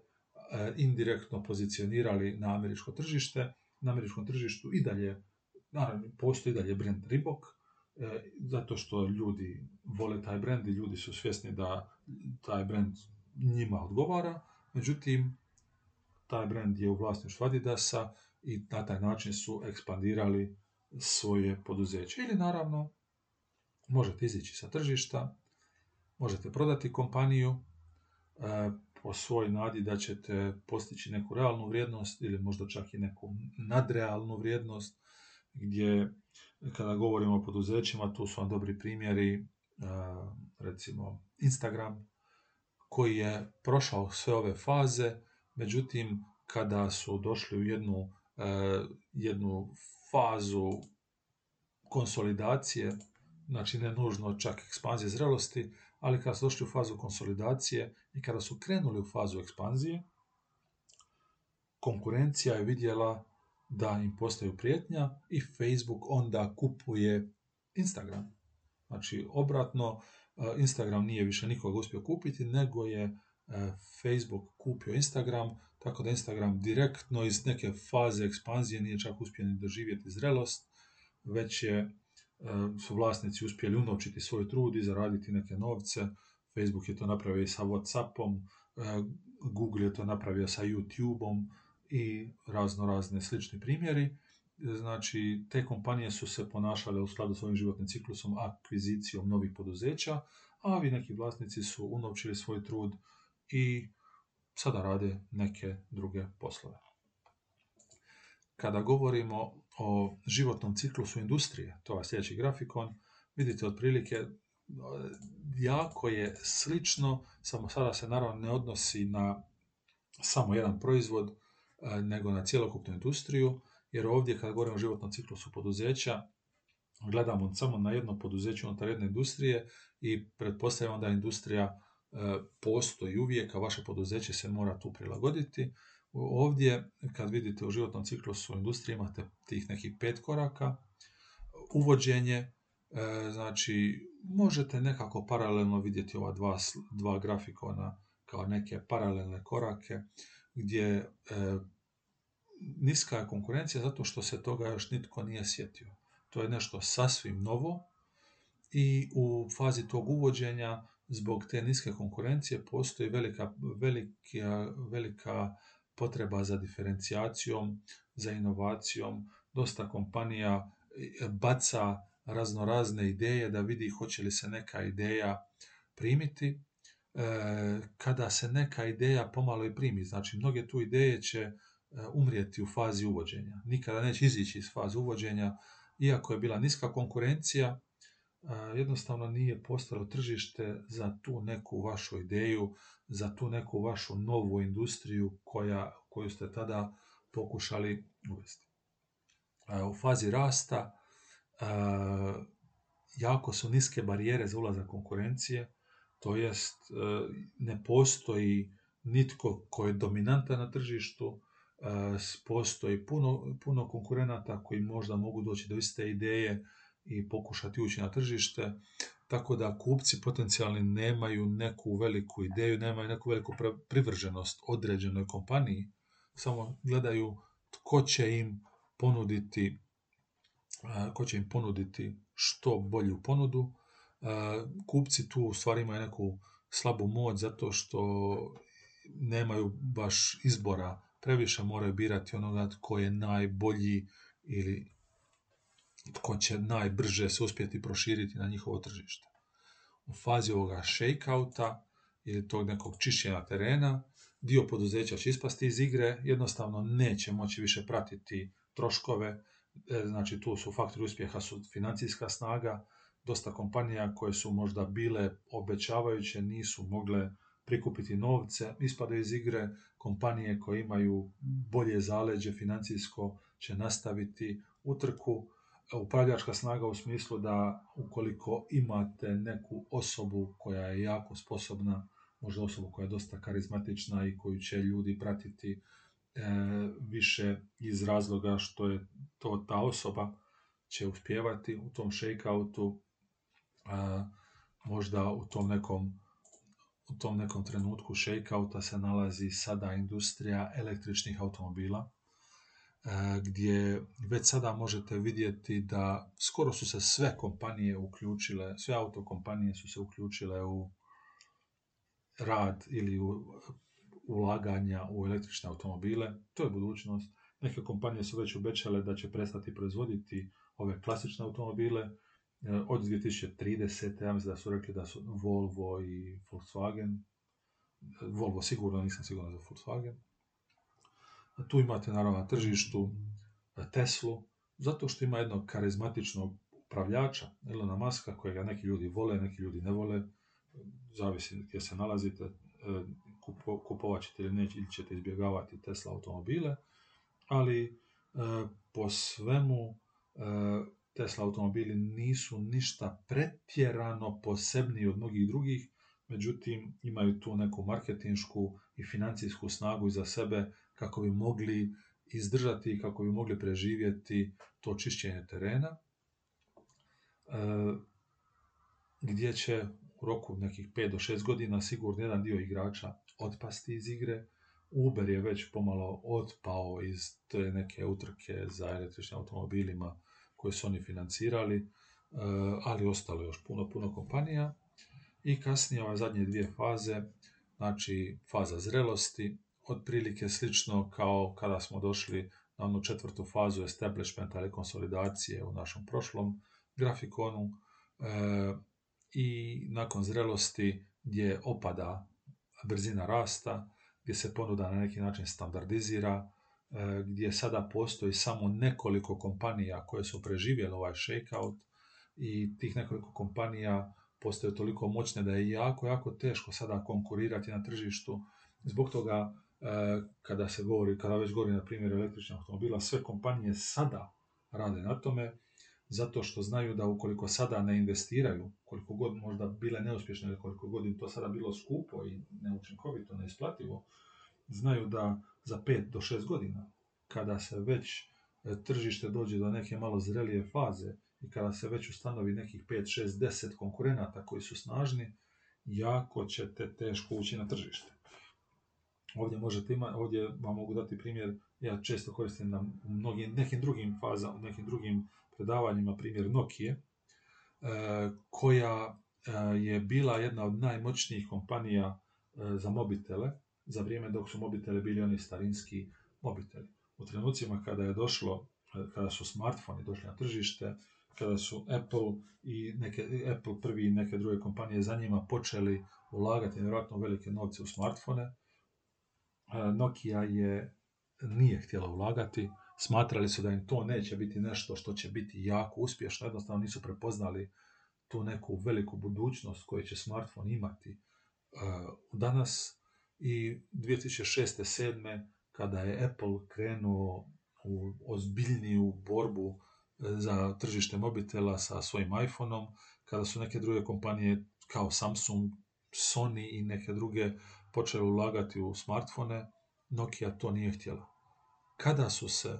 indirektno pozicionirali na američko tržište. Na američkom tržištu i dalje, naravno, postoji i dalje brand Reebok, e, zato što ljudi vole taj brand i ljudi su svjesni da taj brand njima odgovara, međutim, taj brand je u vlasništvu Adidasa i na taj način su ekspandirali svoje poduzeće. Ili naravno, možete izići sa tržišta, možete prodati kompaniju e, po svoj nadi da ćete postići neku realnu vrijednost ili možda čak i neku nadrealnu vrijednost gdje kada govorimo o poduzećima tu su vam dobri primjeri e, recimo Instagram koji je prošao sve ove faze međutim kada su došli u jednu, e, jednu fazu konsolidacije znači ne nužno čak ekspanzije zrelosti, ali kada su došli u fazu konsolidacije i kada su krenuli u fazu ekspanzije, konkurencija je vidjela da im postaju prijetnja i Facebook onda kupuje Instagram. Znači, obratno, e, Instagram nije više nikoga uspio kupiti, nego je e, Facebook kupio Instagram, tako da Instagram direktno iz neke faze ekspanzije nije čak uspio ni doživjeti zrelost, već je su vlasnici uspjeli unovčiti svoj trud i zaraditi neke novce. Facebook je to napravio i sa Whatsappom, Google je to napravio sa YouTubeom i razno razne slični primjeri. znači te kompanije su se ponašale u skladu s ovim životnim ciklusom, akvizicijom novih poduzeća, a vi neki vlasnici su unovčili svoj trud i sada rade neke druge poslove. Kada govorimo o životnom ciklusu industrije, to je sljedeći grafikon, vidite otprilike jako je slično, samo sada se naravno ne odnosi na samo jedan proizvod, e, nego na cjelokupnu industriju, jer ovdje kad govorimo o životnom ciklusu poduzeća, gledamo samo na jedno poduzeće unutar jedne industrije i pretpostavljamo da industrija e, postoji uvijek, a vaše poduzeće se mora tu prilagoditi. Ovdje, kad vidite u životnom ciklusu industrije, imate tih nekih pet koraka. Uvođenje, e, znači, možete nekako paralelno vidjeti ova dva, dva grafikona kao neke paralelne korake, gdje e, niska je konkurencija zato što se toga još nitko nije sjetio. To je nešto sasvim novo i u fazi tog uvođenja zbog te niske konkurencije postoji velika, velika, velika potreba za diferencijacijom, za inovacijom. Dosta kompanija e, baca raznorazne ideje da vidi hoće li se neka ideja primiti. E, kada se neka ideja pomalo i primi, znači mnoge tu ideje će e, umrijeti u fazi uvođenja. Nikada neće izići iz faze uvođenja, iako je bila niska konkurencija, jednostavno nije postalo tržište za tu neku vašu ideju, za tu neku vašu novu industriju koja, koju ste tada pokušali uvesti. U fazi rasta jako su niske barijere za ulazak konkurencije, to jest ne postoji nitko ko je dominantan na tržištu, postoji puno, puno konkurenata koji možda mogu doći do iste ideje i pokušati ući na tržište, tako da kupci potencijalni nemaju neku veliku ideju, nemaju neku veliku privrženost određenoj kompaniji, samo gledaju tko će im ponuditi ko će im ponuditi što bolju ponudu. Kupci tu u stvari imaju neku slabu moć zato što nemaju baš izbora, previše moraju birati onoga tko je najbolji ili tko će najbrže se uspjeti proširiti na njihovo tržište. U fazi ovoga shakeouta ili tog nekog čišćenja terena, dio poduzeća će ispasti iz igre, jednostavno neće moći više pratiti troškove, E, znači tu su faktori uspjeha su financijska snaga, dosta kompanija koje su možda bile obećavajuće nisu mogle prikupiti novce, ispadaju iz igre, kompanije koje imaju bolje zaleđe financijsko će nastaviti utrku, upravljačka snaga u smislu da ukoliko imate neku osobu koja je jako sposobna, možda osobu koja je dosta karizmatična i koju će ljudi pratiti, E, više iz razloga što je to ta osoba će uspjevati u tom shakeoutu, a, možda u tom nekom u tom nekom trenutku shakeouta se nalazi sada industrija električnih automobila, e, gdje već sada možete vidjeti da skoro su se sve kompanije uključile, sve autokompanije su se uključile u rad ili u ulaganja u električne automobile, to je budućnost. Neke kompanije su već obećale da će prestati proizvoditi ove klasične automobile e, od 2030. Ja mislim da su rekli da su Volvo i Volkswagen. Volvo sigurno, nisam siguran za Volkswagen. Tu imate naravno na tržištu Teslu, zato što ima jednog karizmatičnog upravljača, Elona Maska, kojega neki ljudi vole, neki ljudi ne vole, zavisi gdje se nalazite, e, kupovat ćete ili neće, ili ćete izbjegavati Tesla automobile, ali e, po svemu e, Tesla automobili nisu ništa pretjerano posebniji od mnogih drugih, međutim imaju tu neku marketinšku i financijsku snagu iza sebe kako bi mogli izdržati kako bi mogli preživjeti to čišćenje terena, e, gdje će u roku nekih 5 do 6 godina sigurno jedan dio igrača otpasti iz igre. Uber je već pomalo otpao iz te neke utrke za električnim automobilima koje su oni financirali, e, ali ostalo još puno, puno kompanija. I kasnije ove zadnje dvije faze, znači faza zrelosti, otprilike slično kao kada smo došli na onu četvrtu fazu establishmenta ili konsolidacije u našem prošlom grafikonu e, i nakon zrelosti gdje opada brzina rasta, gdje se ponuda na neki način standardizira, e, gdje sada postoji samo nekoliko kompanija koje su preživjele ovaj shakeout i tih nekoliko kompanija postoje toliko moćne da je jako, jako teško sada konkurirati na tržištu. Zbog toga kada se govori, kada već govori na primjer električnih automobila, sve kompanije sada rade na tome, zato što znaju da ukoliko sada ne investiraju, koliko god možda bile neuspješne ili koliko god im to sada bilo skupo i neučinkovito, neisplativo, znaju da za 5 do 6 godina, kada se već e, tržište dođe do neke malo zrelije faze i kada se već ustanovi nekih 5, 6, 10 konkurenata koji su snažni, jako ćete teško ući na tržište. Ovdje možete ima, ovdje vam mogu dati primjer, ja često koristim na mnogim, nekim drugim fazama, nekim drugim predavanjima primjer Nokia, e, koja e, je bila jedna od najmoćnijih kompanija e, za mobitele, za vrijeme dok su mobitele bili oni starinski mobiteli. U trenucima kada je došlo, kada su smartfoni došli na tržište, kada su Apple i neke, Apple prvi i neke druge kompanije za njima počeli ulagati nevjerojatno velike novce u smartfone, Nokia je nije htjela ulagati, smatrali su da im to neće biti nešto što će biti jako uspješno, jednostavno nisu prepoznali tu neku veliku budućnost koju će smartfon imati uh, danas i 2006. 7. kada je Apple krenuo u ozbiljniju borbu uh, za tržište mobitela sa svojim iPhoneom, kada su neke druge kompanije kao Samsung, Sony i neke druge počele ulagati u smartfone, Nokia to nije htjela. Kada su se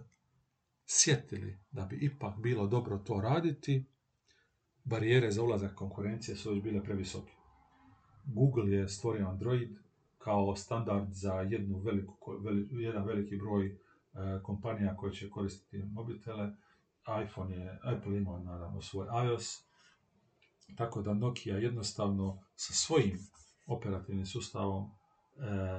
sjetili da bi ipak bilo dobro to raditi, barijere za ulazak konkurencije su već bile previsoke. Google je stvorio Android kao standard za jednu veliku, jedan veliki broj e, kompanija koje će koristiti mobitele. iPhone je, Apple ima naravno svoj iOS, tako da Nokia jednostavno sa svojim operativnim sustavom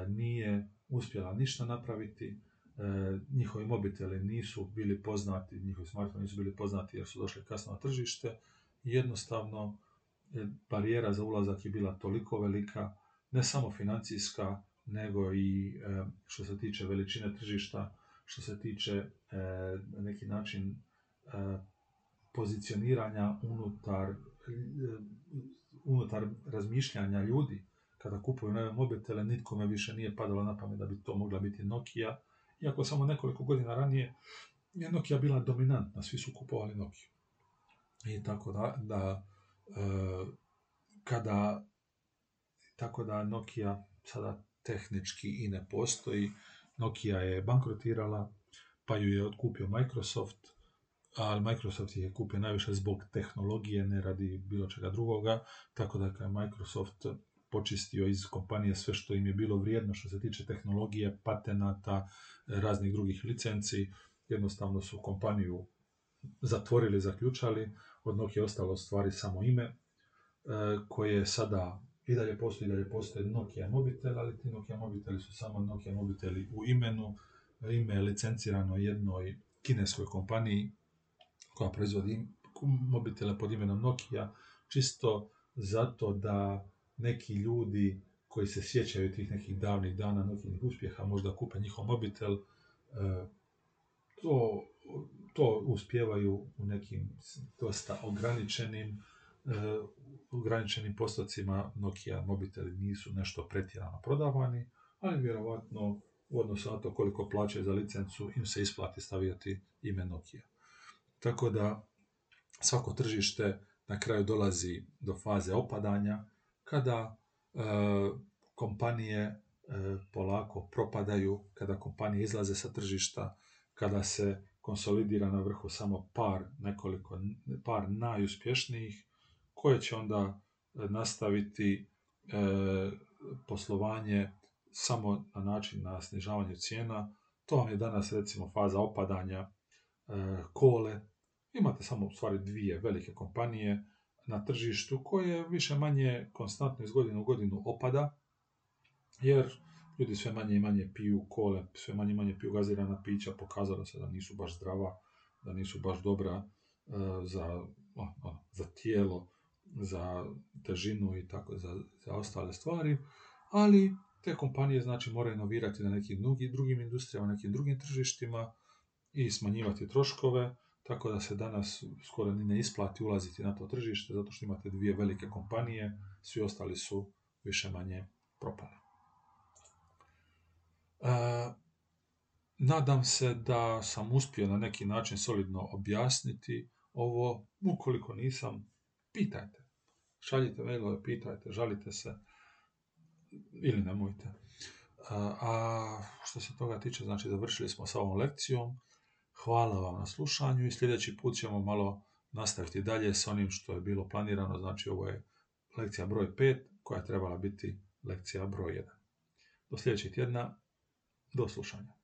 nije uspjela ništa napraviti, e, njihovi mobiteli nisu bili poznati, njihovi smartfoni nisu bili poznati jer su došli kasno na tržište. Jednostavno e, barijera za ulazak je bila toliko velika, ne samo financijska, nego i e, što se tiče veličine tržišta, što se tiče e, na neki način e, pozicioniranja unutar, e, unutar razmišljanja ljudi kada kupuju nove mobitele, nitkome više nije padalo na pamet da bi to mogla biti Nokia, iako samo nekoliko godina ranije je Nokia bila dominantna, svi su kupovali Nokia. I tako da, da e, kada tako da Nokia sada tehnički i ne postoji, Nokia je bankrotirala, pa ju je otkupio Microsoft, ali Microsoft je kupio najviše zbog tehnologije, ne radi bilo čega drugoga, tako da je Microsoft počistio iz kompanije sve što im je bilo vrijedno što se tiče tehnologije, patenata, raznih drugih licenci. Jednostavno su kompaniju zatvorili, zaključali, od Nokia je ostalo stvari samo ime, e, koje sada i dalje postoji, i dalje postoje Nokia mobitel, ali ti Nokia mobiteli su samo Nokia mobiteli u imenu, ime je licencirano jednoj kineskoj kompaniji koja proizvodi mobitele pod imenom Nokia, čisto zato da neki ljudi koji se sjećaju tih nekih davnih dana, nekih uspjeha, možda kupe njihov mobitel, e, to, to uspjevaju u nekim dosta ograničenim e, ograničenim postocima Nokia mobiteli nisu nešto pretjerano prodavani, ali vjerovatno u odnosu na to koliko plaćaju za licencu im se isplati staviti ime Nokia. Tako da svako tržište na kraju dolazi do faze opadanja, kada e, kompanije e, polako propadaju, kada kompanije izlaze sa tržišta, kada se konsolidira na vrhu samo par, nekoliko, par najuspješnijih, koje će onda nastaviti e, poslovanje samo na način na snižavanju cijena. To vam je danas recimo faza opadanja kole. Imate samo u stvari dvije velike kompanije na tržištu koje više manje konstantno iz godine u godinu opada, jer ljudi sve manje i manje piju kole, sve manje i manje piju gazirana pića, pokazalo se da nisu baš zdrava, da nisu baš dobra e, za, za tijelo, za težinu i tako, za, za ostale stvari, ali te kompanije znači moraju inovirati na nekim drugim industrijama, nekim drugim tržištima i smanjivati troškove, tako da se danas skoro ni ne isplati ulaziti na to tržište, zato što imate dvije velike kompanije, svi ostali su više manje propali. E, nadam se da sam uspio na neki način solidno objasniti ovo. Ukoliko nisam, pitajte. Šaljite mailove, pitajte, žalite se ili nemojte. E, a što se toga tiče, znači završili smo sa ovom lekcijom. Hvala vam na slušanju i sljedeći put ćemo malo nastaviti dalje s onim što je bilo planirano. Znači ovo je lekcija broj 5 koja je trebala biti lekcija broj 1. Do sljedećeg tjedna, do slušanja.